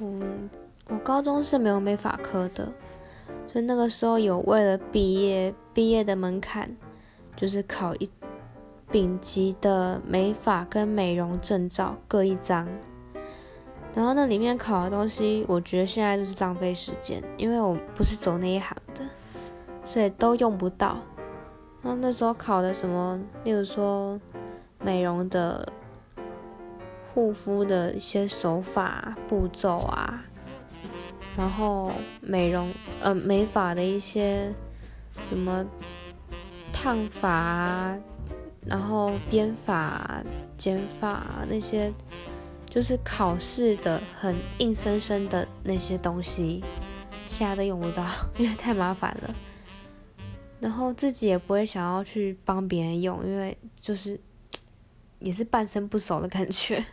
嗯，我高中是没有美发科的，所以那个时候有为了毕业，毕业的门槛就是考一丙级的美发跟美容证照各一张。然后那里面考的东西，我觉得现在都是浪费时间，因为我不是走那一行的，所以都用不到。然后那时候考的什么，例如说美容的。护肤的一些手法步骤啊，然后美容呃美发的一些什么烫发，然后编发、剪发那些，就是考试的很硬生生的那些东西，现在都用不到，因为太麻烦了。然后自己也不会想要去帮别人用，因为就是 也是半生不熟的感觉。